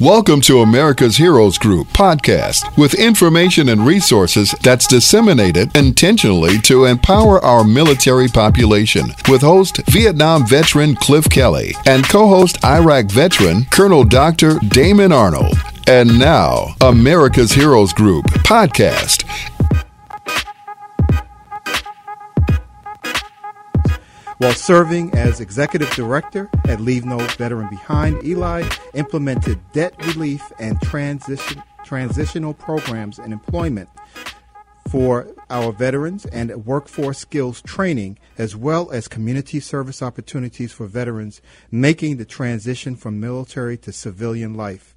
Welcome to America's Heroes Group podcast with information and resources that's disseminated intentionally to empower our military population with host Vietnam veteran Cliff Kelly and co-host Iraq veteran Colonel Dr. Damon Arnold. And now, America's Heroes Group podcast. While serving as executive director at Leave No Veteran Behind, Eli implemented debt relief and transition, transitional programs and employment for our veterans and workforce skills training, as well as community service opportunities for veterans making the transition from military to civilian life.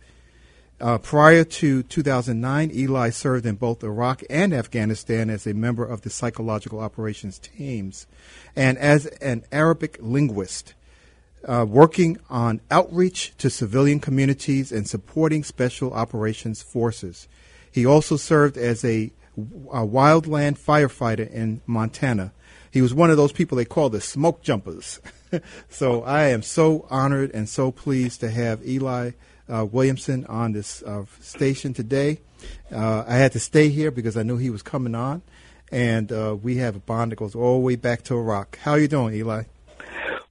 Uh, prior to 2009, Eli served in both Iraq and Afghanistan as a member of the psychological operations teams and as an Arabic linguist, uh, working on outreach to civilian communities and supporting special operations forces. He also served as a, a wildland firefighter in Montana. He was one of those people they call the smoke jumpers. so I am so honored and so pleased to have Eli uh, Williamson on this uh, station today. Uh, I had to stay here because I knew he was coming on, and uh, we have a bond that goes all the way back to Iraq. How are you doing, Eli?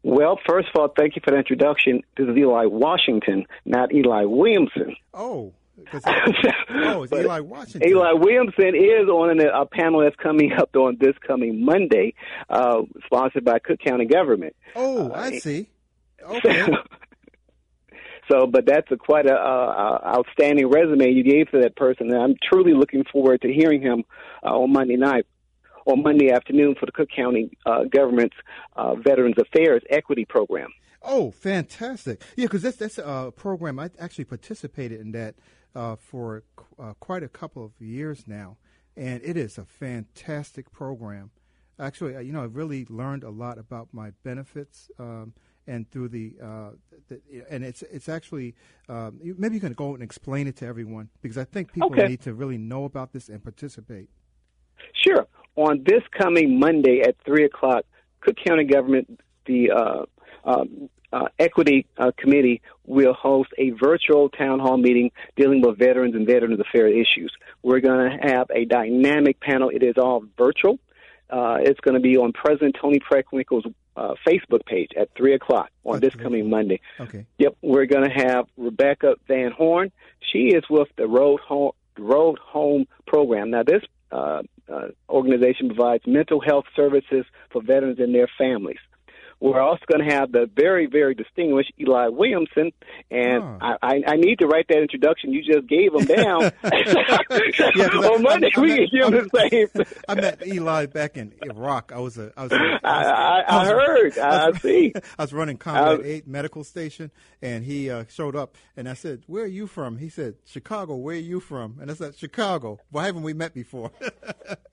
Well, first of all, thank you for the introduction. This is Eli Washington, not Eli Williamson. Oh. oh, it's Eli Washington. Eli Williamson is on a, a, panel that's coming up on this coming Monday, uh, sponsored by Cook County government. Oh, I uh, see. Okay. So, but that's a quite a, a, outstanding resume you gave to that person, and I'm truly looking forward to hearing him uh, on Monday night or Monday afternoon for the Cook County uh, government's uh, Veterans Affairs Equity Program. Oh, fantastic! Yeah, because that's that's a program I actually participated in that uh, for uh, quite a couple of years now, and it is a fantastic program. Actually, uh, you know, I really learned a lot about my benefits. Um, and through the, uh, the and it's it's actually um, maybe you can go and explain it to everyone because I think people okay. need to really know about this and participate. Sure. On this coming Monday at three o'clock, Cook County government the uh, um, uh, Equity uh, Committee will host a virtual town hall meeting dealing with veterans and veterans affairs issues. We're going to have a dynamic panel. It is all virtual. Uh, it's going to be on President Toni Preckwinkle's uh, Facebook page at 3 o'clock on this coming Monday. Okay. Yep, we're going to have Rebecca Van Horn. She is with the Road Home, Road Home program. Now, this uh, uh, organization provides mental health services for veterans and their families. We're also going to have the very, very distinguished Eli Williamson, and I, I, I, need to write that introduction you just gave him down. yeah, On Monday, I, we can give the same. I met Eli back in Iraq. I was a, I was. A, I, I, was, heard. I, see. I was running Combat Eight medical station, and he uh, showed up, and I said, "Where are you from?" He said, "Chicago." Where are you from? And I said, "Chicago." Why haven't we met before?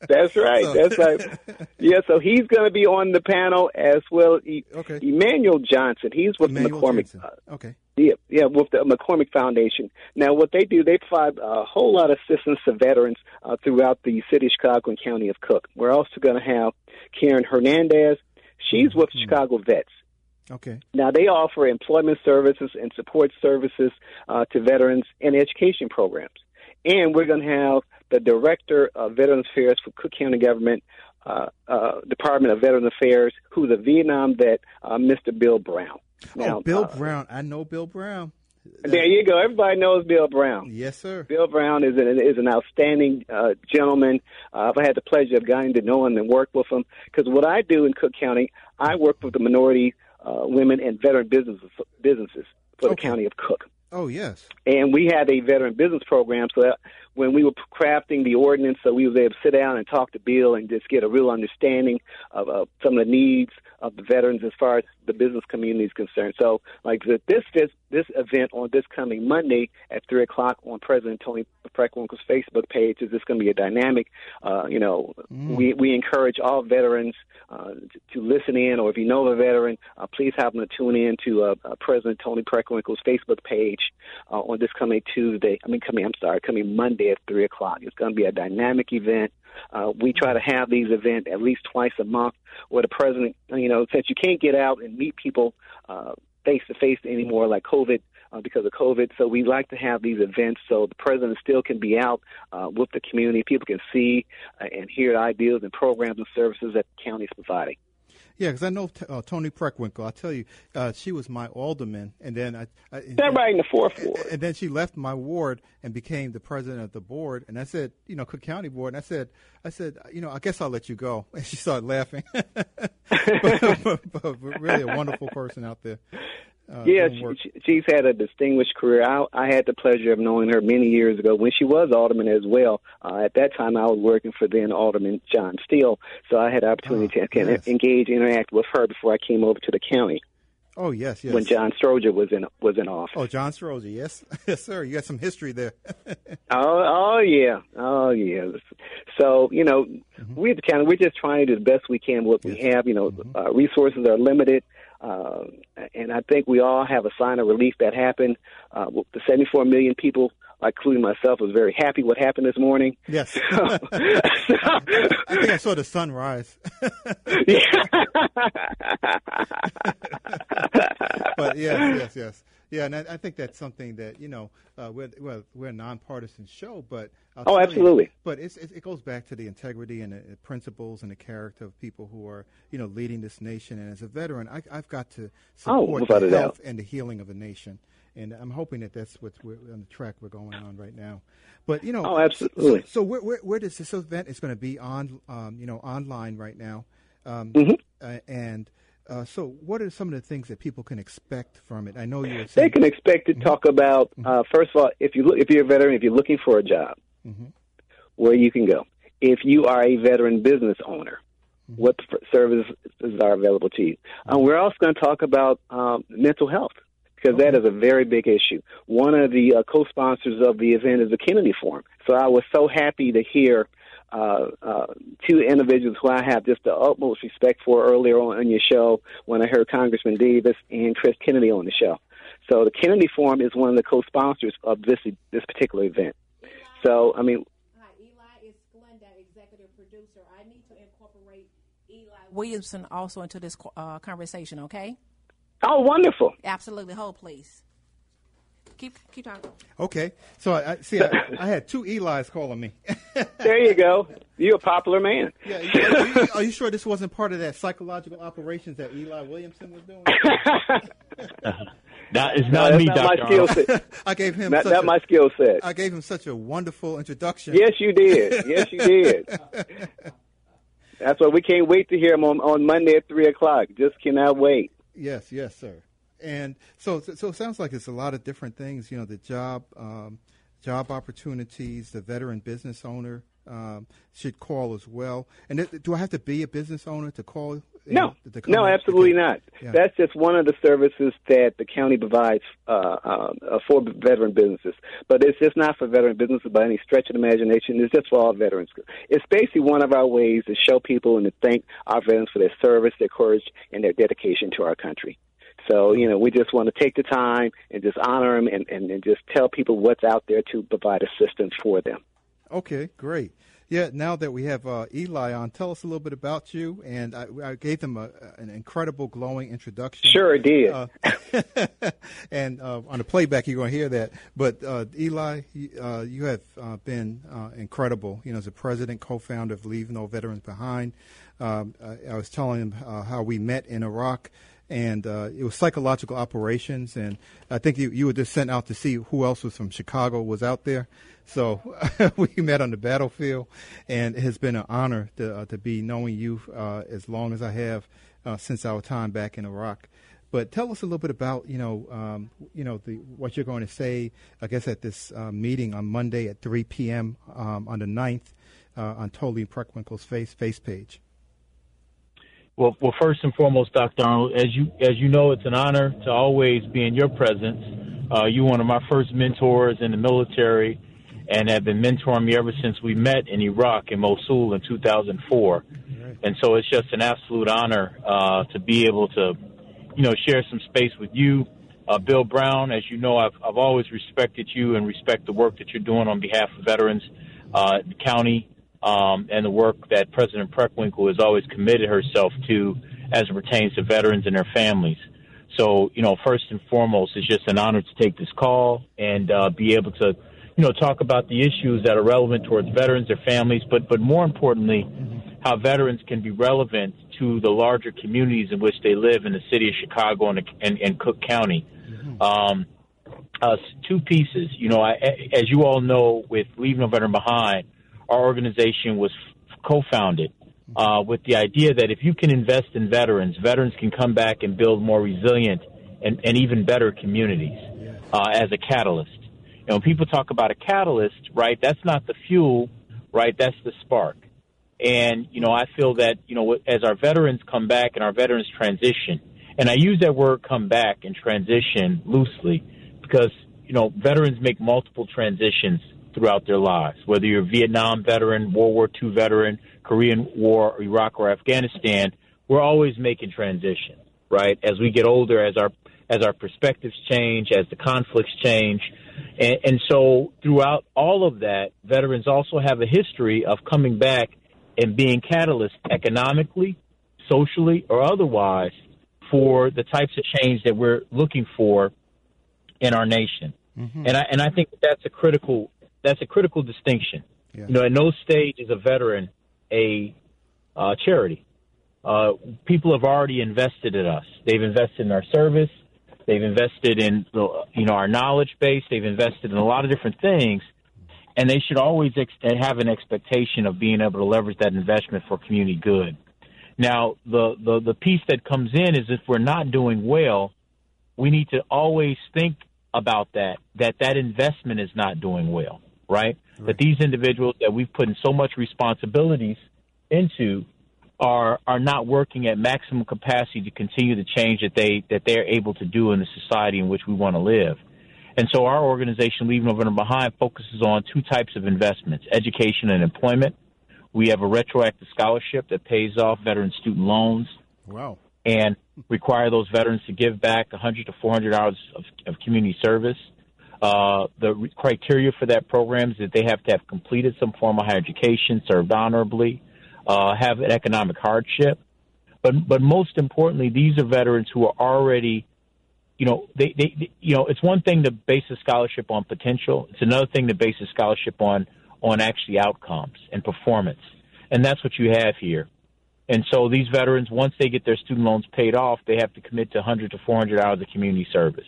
That's right. So. That's right. Yeah. So he's going to be on the panel as well okay. Emmanuel Johnson. He's with Emmanuel the McCormick. Uh, okay. Yeah, yeah, with the McCormick Foundation. Now, what they do, they provide a whole lot of assistance to veterans uh, throughout the city of Chicago and county of Cook. We're also going to have Karen Hernandez. She's with mm-hmm. Chicago Vets. Okay. Now they offer employment services and support services uh, to veterans and education programs. And we're going to have the director of Veterans Affairs for Cook County Government, uh, uh, Department of Veterans Affairs, who's a Vietnam vet, uh, Mr. Bill Brown. Now, oh, Bill uh, Brown. I know Bill Brown. There you go. Everybody knows Bill Brown. Yes, sir. Bill Brown is an is an outstanding uh, gentleman. Uh, I've had the pleasure of getting to know him and work with him because what I do in Cook County, I work with the minority uh, women and veteran businesses businesses for the county of Cook. Oh yes. And we have a veteran business program so that when we were crafting the ordinance, so we was able to sit down and talk to Bill and just get a real understanding of uh, some of the needs of the veterans as far as the business community is concerned. So, like this this this event on this coming Monday at three o'clock on President Toni Preckwinkle's Facebook page is just going to be a dynamic. Uh, you know, mm. we we encourage all veterans uh, to, to, listen in, or if you know a veteran, uh, please have them to tune in to uh, uh, President Toni Preckwinkle's Facebook page uh, on this coming Tuesday. I mean, coming I'm sorry, coming Monday at three o'clock. It's going to be a dynamic event. Uh, we try to have these events at least twice a month where the president, you know, since you can't get out and meet people face to face anymore like COVID uh, because of COVID. So we like to have these events so the president still can be out uh, with the community. People can see uh, and hear ideas and programs and services that the county is providing. Yeah, because I know uh, Toni Preckwinkle. I tell you, uh, she was my alderman, and then I, I that right in the fourth ward, and, and then she left my ward and became the president of the board. And I said, you know, Cook County board. And I said, I said, you know, I guess I'll let you go. And she started laughing. but, but, but, really, a wonderful person out there. Uh, yeah, she, she's had a distinguished career. I, I had the pleasure of knowing her many years ago when she was alderman as well. Uh, at that time, I was working for then Alderman John Steele, so I had the opportunity oh, to yes. engage, interact with her before I came over to the county. Oh yes, yes. When John Stroger was in was in office. Oh, John Stroger, yes, yes, sir. You got some history there. oh, oh yeah, oh yeah. So you know, mm-hmm. we at the county, we're just trying to do the best we can with what yes. we have. You know, mm-hmm. uh, resources are limited. Uh, and I think we all have a sign of relief that happened. Uh, the 74 million people, including myself, was very happy what happened this morning. Yes. so, I think I saw the sunrise. but yes, yes, yes. Yeah, and I, I, think that's something that you know uh, we're, we're, we're a nonpartisan show, but I'll oh, absolutely. You, but it's, it goes back to the integrity and the principles and the character of people who are you know leading this nation. And as a veteran, I, have got to oh, support oh, the health and the healing of the nation. And I'm hoping that that's what's on the track we're going on right now. But you know, oh, absolutely. So, so where, where, where, does this event? It's going to be on, um, you know, online right now, um, mm-hmm. uh, and uh, so, what are some of the things that people can expect from it? I know you. They can expect to mm-hmm. talk about mm-hmm. uh, first of all, if you look, if you're a veteran, if you're looking for a job, mm-hmm. where you can go. If you are a veteran business owner, mm-hmm. what services are available to you. Uh, we're also going to talk about um, mental health because okay. that is a very big issue. One of the uh, co-sponsors of the event is the Kennedy Forum, so I was so happy to hear uh, uh, two individuals who I have just the utmost respect for earlier on in your show when I heard Congressman Davis and Chris Kennedy on the show. So the Kennedy Forum is one of the co-sponsors of this this particular event. So I mean. Hi, Eli is Glenda, executive producer. I need to incorporate Eli Williamson also into this uh, conversation. Okay. Oh, wonderful! Absolutely. Hold, please. Keep keep talking. Okay, so I see. I, I had two Eli's calling me. there you go. You're a popular man. Yeah. Are you, are you, sure this wasn't part of that psychological operations that Eli Williamson was doing? that is not no, me, not my skill set. I gave him. That, my skill set. I gave him such a wonderful introduction. Yes, you did. Yes, you did. That's why we can't wait to hear him on, on Monday at three o'clock. Just cannot wait. Yes, yes, sir and so so it sounds like it's a lot of different things. You know, the job um, job opportunities, the veteran business owner um, should call as well. And th- do I have to be a business owner to call? No, know, to no, absolutely okay. not. Yeah. That's just one of the services that the county provides uh, uh, for veteran businesses. But it's just not for veteran businesses by any stretch of the imagination. It's just for all veterans. It's basically one of our ways to show people and to thank our veterans for their service, their courage, and their dedication to our country. So, you know, we just want to take the time and just honor them and, and, and just tell people what's out there to provide assistance for them. Okay, great. Yeah, now that we have uh, Eli on, tell us a little bit about you. And I, I gave them a, an incredible, glowing introduction. Sure, did. Uh, and uh, on the playback, you're going to hear that. But uh, Eli, uh, you have uh, been incredible. You know, as a president, co-founder of Leave No Veterans Behind. Um, I, I, was telling him how we met in Iraq and uh, it was psychological operations. And I think you, you were just sent out to see who else was from Chicago was out there. So we met on the battlefield, and it has been an honor to, uh, to be knowing you uh, as long as I have uh, since our time back in Iraq. But tell us a little bit about you know um, you know the, what you're going to say. I guess at this uh, meeting on Monday at 3 p.m. Um, on the 9th uh, on Toni Preckwinkle's face face page. Well, well, first and foremost, Dr. Arnold, as you as you know, it's an honor to always be in your presence. Uh, you're one of my first mentors in the military, and have been mentoring me ever since we met in Iraq in Mosul in 2004. And so it's just an absolute honor uh, to be able to, you know, share some space with you. Uh, Bill Brown, as you know, I've, I've always respected you and respect the work that you're doing on behalf of veterans, uh, the county, um, and the work that President Preckwinkle has always committed herself to as it pertains to veterans and their families. So, you know, first and foremost, it's just an honor to take this call and uh, be able to, you know, talk about the issues that are relevant towards veterans, their families, but but more importantly, how veterans can be relevant to the larger communities in which they live in the city of Chicago and and, and Cook County. Um, uh, two pieces. You know, I, as you all know, with Leave No Veteran Behind, our organization was co-founded uh, with the idea that if you can invest in veterans, veterans can come back and build more resilient and, and even better communities uh, as a catalyst. And when people talk about a catalyst, right, that's not the fuel, right, that's the spark. And, you know, I feel that, you know, as our veterans come back and our veterans transition, and I use that word come back and transition loosely because, you know, veterans make multiple transitions throughout their lives, whether you're a Vietnam veteran, World War II veteran, Korean War, Iraq, or Afghanistan, we're always making transition, right? As we get older, as our as our perspectives change, as the conflicts change, and, and so throughout all of that, veterans also have a history of coming back and being catalysts economically, socially, or otherwise for the types of change that we're looking for in our nation. Mm-hmm. And I and I think that's a critical that's a critical distinction. Yeah. You know, at no stage is a veteran a uh, charity. Uh, people have already invested in us. They've invested in our service. They've invested in you know our knowledge base. They've invested in a lot of different things, and they should always ex- have an expectation of being able to leverage that investment for community good. Now, the, the the piece that comes in is if we're not doing well, we need to always think about that that that investment is not doing well right? right? That these individuals that we've put in so much responsibilities into are are not working at maximum capacity to continue the change that they that they're able to do in the society in which we want to live. And so our organization, Leave No Veteran Behind, focuses on two types of investments, education and employment. We have a retroactive scholarship that pays off veteran student loans. Wow. And require those veterans to give back 100 to 400 hours of, of community service. Uh, the criteria for that program is that they have to have completed some form of higher education, served honorably, uh, have an economic hardship. But, but most importantly, these are veterans who are already, you know, they, they, they, you know, it's one thing to base a scholarship on potential. It's another thing to base a scholarship on, on actually outcomes and performance. And that's what you have here. And so these veterans, once they get their student loans paid off, they have to commit to 100 to 400 hours of community service.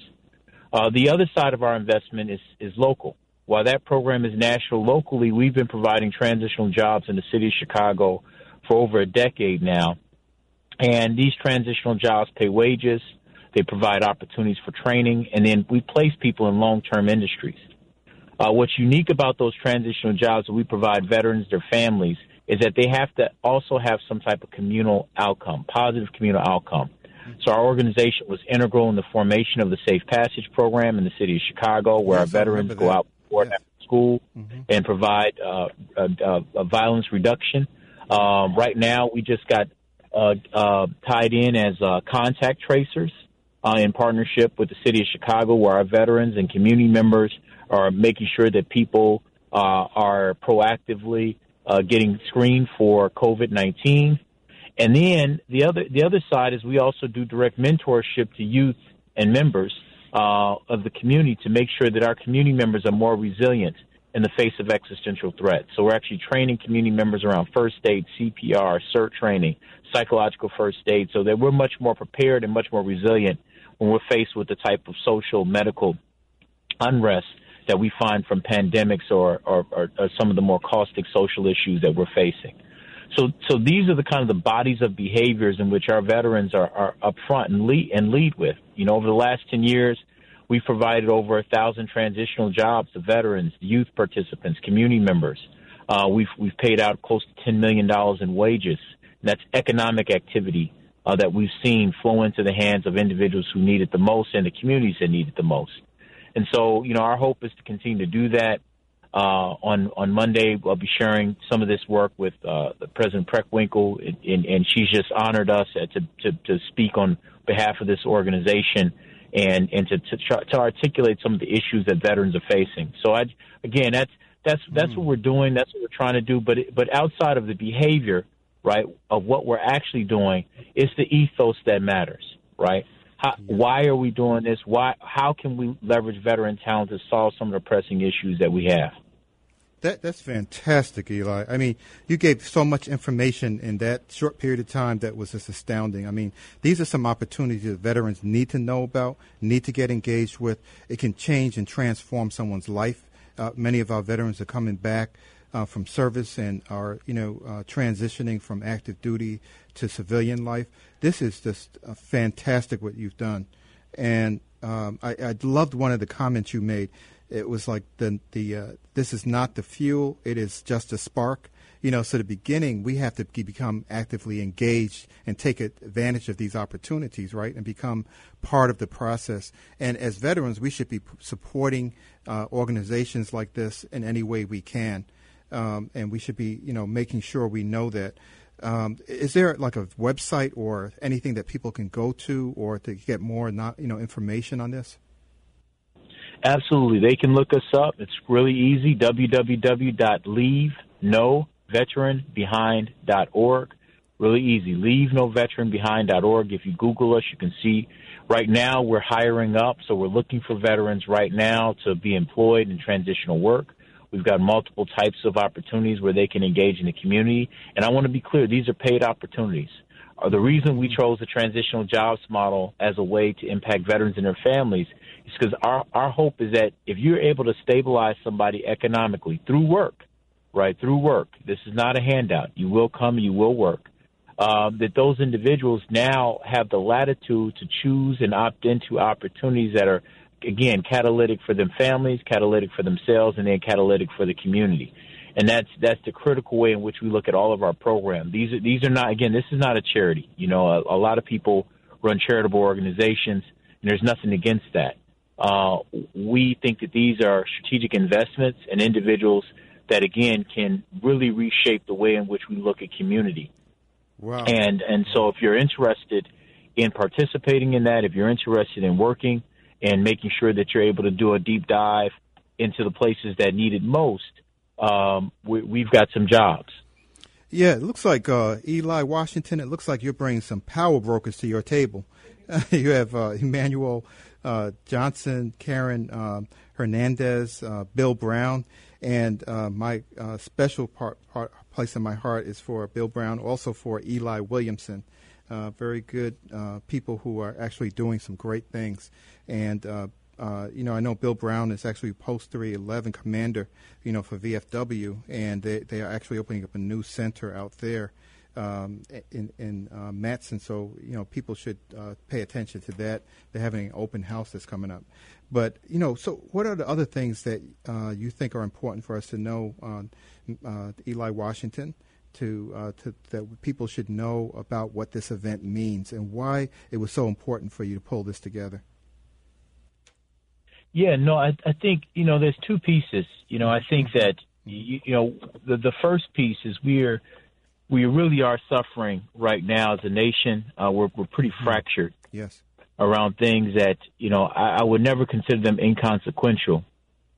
Uh, the other side of our investment is, is local. While that program is national, locally, we've been providing transitional jobs in the city of Chicago for over a decade now. And these transitional jobs pay wages, they provide opportunities for training, and then we place people in long term industries. Uh, what's unique about those transitional jobs that we provide veterans, their families, is that they have to also have some type of communal outcome, positive communal outcome. So our organization was integral in the formation of the Safe Passage program in the city of Chicago, where yes, our veterans go out before yes. school mm-hmm. and provide uh, a, violence reduction. Um, right now, we just got uh, uh, tied in as uh, contact tracers uh, in partnership with the city of Chicago, where our veterans and community members are making sure that people uh, are proactively getting screened for COVID 19. And then the other the other side is we also do direct mentorship to youth and members uh, of the community to make sure that our community members are more resilient in the face of existential threats. So we're actually training community members around first aid, CPR, CERT training, psychological first aid, so that we're much more prepared and much more resilient when we're faced with the type of social medical unrest that we find from pandemics or, or, or, or some of the more caustic social issues that we're facing. So, so these are the kind of the bodies of behaviors in which our veterans are, are up front and lead and lead with. You know, over the last ten years, we've provided over a thousand transitional jobs to veterans, youth participants, community members. Uh, we've we've paid out close to ten million dollars in wages. And that's economic activity uh, that we've seen flow into the hands of individuals who need it the most and the communities that need it the most. And so, you know, our hope is to continue to do that. Uh, on on Monday, I'll be sharing some of this work with uh, President Preckwinkle, and, and, and, she's just honored us to, to, to speak on behalf of this organization and and to to, try, to articulate some of the issues that veterans are facing. So, I, again, that's that's that's mm. what we're doing. That's what we're trying to do. But but outside of the behavior, right, of what we're actually doing, it's the ethos that matters, right? How. Why are we doing this? Why? How can we leverage veteran talent to solve some of the pressing issues that we have? That that's fantastic, Eli. I mean, you gave so much information in that short period of time that was just astounding. I mean, these are some opportunities that veterans need to know about, need to get engaged with. It can change and transform someone's life. Uh, many of our veterans are coming back uh, from service and are, you know, uh, transitioning from active duty to civilian life. This is just uh, fantastic what you've done, and um, I, I loved one of the comments you made it was like the the uh, this is not the fuel; it is just a spark. You know, so the beginning we have to become actively engaged and take advantage of these opportunities, right, and become part of the process. And as veterans, we should be supporting uh, organizations like this in any way we can, um, and we should be, you know, making sure we know that. Um, is there like a website or anything that people can go to or to get more, not you know, information on this? Absolutely. They can look us up. It's really easy www.leavenoveteranbehind.org. Really easy. Leavenoveteranbehind.org. If you Google us, you can see right now we're hiring up, so we're looking for veterans right now to be employed in transitional work. We've got multiple types of opportunities where they can engage in the community. And I want to be clear, these are paid opportunities. Uh, the reason we chose the transitional jobs model as a way to impact veterans and their families is because our our hope is that if you're able to stabilize somebody economically through work, right through work, this is not a handout. You will come, you will work. Um, that those individuals now have the latitude to choose and opt into opportunities that are again catalytic for them families, catalytic for themselves, and then catalytic for the community. And that's that's the critical way in which we look at all of our programs. These are these are not again. This is not a charity. You know, a, a lot of people run charitable organizations, and there's nothing against that. Uh, we think that these are strategic investments and individuals that again can really reshape the way in which we look at community. Wow. And and so if you're interested in participating in that, if you're interested in working and making sure that you're able to do a deep dive into the places that need it most, um, we, have got some jobs. Yeah, it looks like uh, Eli Washington. It looks like you're bringing some power brokers to your table. you have uh, Emmanuel uh, Johnson, Karen um, Hernandez, uh, Bill Brown, and uh, my uh, special part, part, place in my heart is for Bill Brown, also for Eli Williamson. Uh, very good people who are actually doing some great things. And you know, I know Bill Brown is actually Post 311 commander, you know, for VFW, and they, they are actually opening up a new center out there um, in, in uh, Matteson. So you know, people should uh, pay attention to that. They're having an open house that's coming up. But you know, so what are the other things that uh, you think are important for us to know uh, Eli Washington? To, uh, to that people should know about what this event means and why it was so important for you to pull this together. Yeah, no, I, I think you know there's two pieces. You know, I think that you, you know the the first piece is we're we really are suffering right now as a nation. Uh, we're we're pretty hmm. fractured. Yes. Around things that you know I, I would never consider them inconsequential,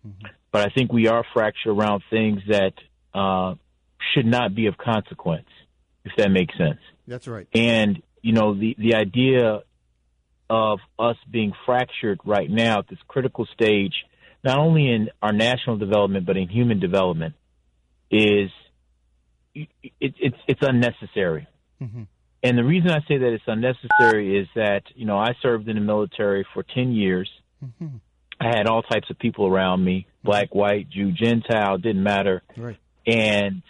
mm-hmm. but I think we are fractured around things that uh, should not be of consequence, if that makes sense. That's right. And you know the the idea of us being fractured right now at this critical stage, not only in our national development but in human development, is it, it's it's unnecessary. Mm-hmm. And the reason I say that it's unnecessary is that you know I served in the military for ten years. Mm-hmm. I had all types of people around me, black, white, Jew, Gentile, didn't matter. Right. And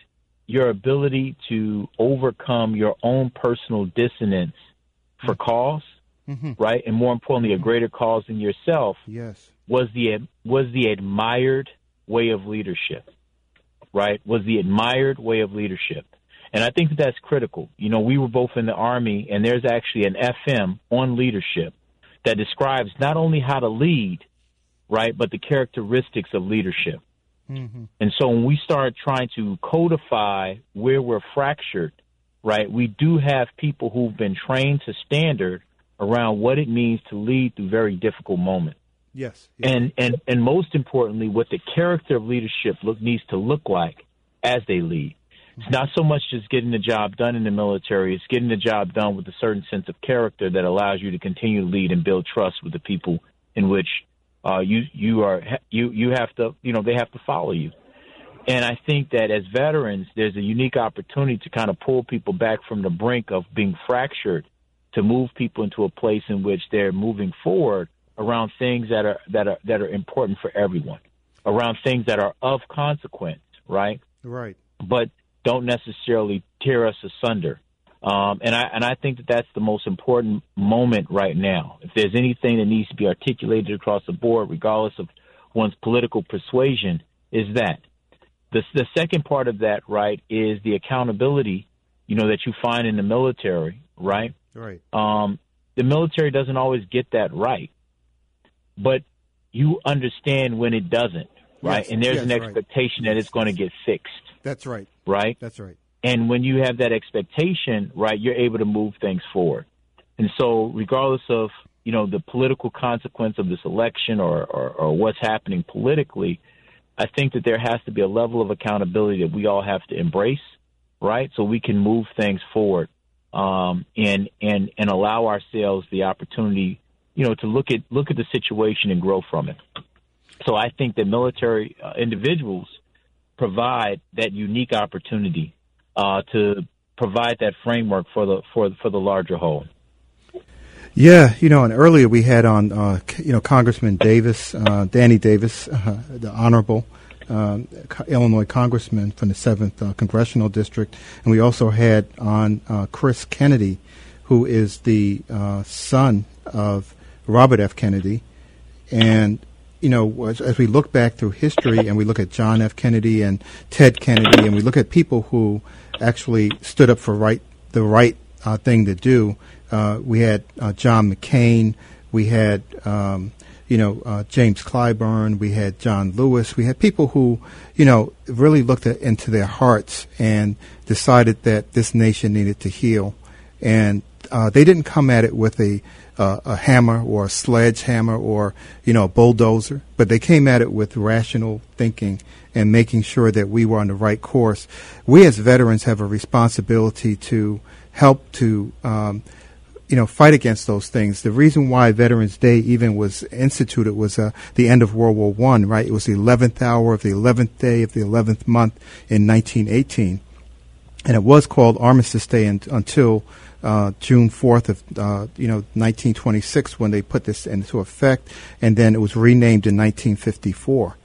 your ability to overcome your own personal dissonance for mm-hmm. cause, mm-hmm. right, and more importantly, a mm-hmm. greater cause than yourself, yes, was the was the admired way of leadership right, was the admired way of leadership. And I think that that's critical. You know, we were both in the Army, and there's actually an FM on leadership that describes not only how to lead, right, but the characteristics of leadership. Mm-hmm. And so when we start trying to codify where we're fractured, right, we do have people who've been trained to standard around what it means to lead through very difficult moments. Yes, yes. And and and most importantly, what the character of leadership look needs to look like as they lead. It's not so much just getting the job done in the military, it's getting the job done with a certain sense of character that allows you to continue to lead and build trust with the people in which uh, you you are you you have to you know they have to follow you. And I think that as veterans, there's a unique opportunity to kind of pull people back from the brink of being fractured to move people into a place in which they're moving forward around things that are that are that are important for everyone, around things that are of consequence, right? Right. But don't necessarily tear us asunder. Um, and I and I think that that's the most important moment right now. If there's anything that needs to be articulated across the board, regardless of one's political persuasion, is that the the second part of that right is the accountability, you know, that you find in the military, right? Right. Um, the military doesn't always get that right, but you understand when it doesn't, right? Yes, and there's yes, an right. expectation that it's going to get fixed, That's right. right? That's right. And when you have that expectation, right, you're able to move things forward. And so, regardless of you know the political consequence of this election or, or, or what's happening politically, I think that there has to be a level of accountability that we all have to embrace, right, so we can move things forward um, and and and allow ourselves the opportunity, you know, to look at look at the situation and grow from it. So I think that military uh, individuals provide that unique opportunity uh, to provide that framework for the for for the larger whole. Yeah, you know, and earlier we had on, uh, you know, Congressman Davis, uh, Danny Davis, uh, the honorable um, Illinois congressman from the seventh uh, congressional district, and we also had on uh, Chris Kennedy, who is the uh, son of Robert F. Kennedy, and you know, as, as we look back through history and we look at John F. Kennedy and Ted Kennedy, and we look at people who actually stood up for right the right uh, thing to do. Uh, we had uh, John McCain. We had um, you know uh, James Clyburn. We had John Lewis. We had people who you know really looked at, into their hearts and decided that this nation needed to heal. And uh, they didn't come at it with a uh, a hammer or a sledgehammer or you know a bulldozer, but they came at it with rational thinking and making sure that we were on the right course. We as veterans have a responsibility to help to um, you know fight against those things. The reason why Veterans Day even was instituted was uh, the end of World War One. Right, it was the eleventh hour of the eleventh day of the eleventh month in 1918, and it was called Armistice Day un- until uh, June 4th of uh, you know 1926 when they put this into effect, and then it was renamed in 1954.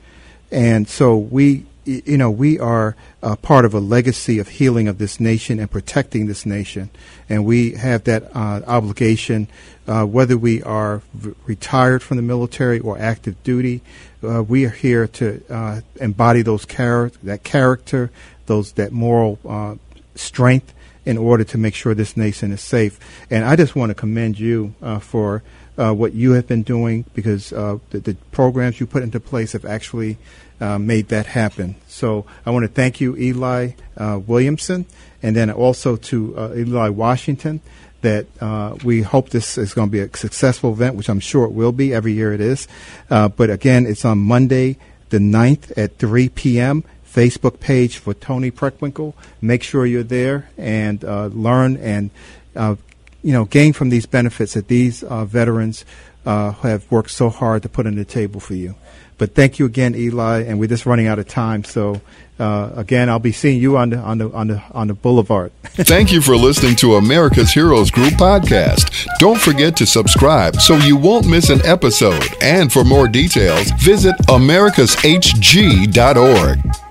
And so we, you know, we are uh, part of a legacy of healing of this nation and protecting this nation, and we have that uh, obligation, uh, whether we are v- retired from the military or active duty. Uh, we are here to uh, embody those char- that character, those that moral uh, strength in order to make sure this nation is safe. And I just want to commend you for what you have been doing because the, the programs you put into place have actually uh, made that happen. So I want to thank you, Eli uh, Williamson, and then also to uh, Eli Washington. That uh, we hope this is going to be a successful event, which I'm sure it will be. Every year it is. Uh, but again, it's on Monday, the 9th at 3 p.m. Facebook page for Toni Preckwinkle. Make sure you're there and learn and you know gain from these benefits that these veterans have worked so hard to put on the table for you. But thank you again, Eli, and we're just running out of time. So uh, again, I'll be seeing you on the on the on the on the boulevard. Thank you for listening to America's Heroes Group podcast. Don't forget to subscribe so you won't miss an episode. And for more details, visit americashg.org.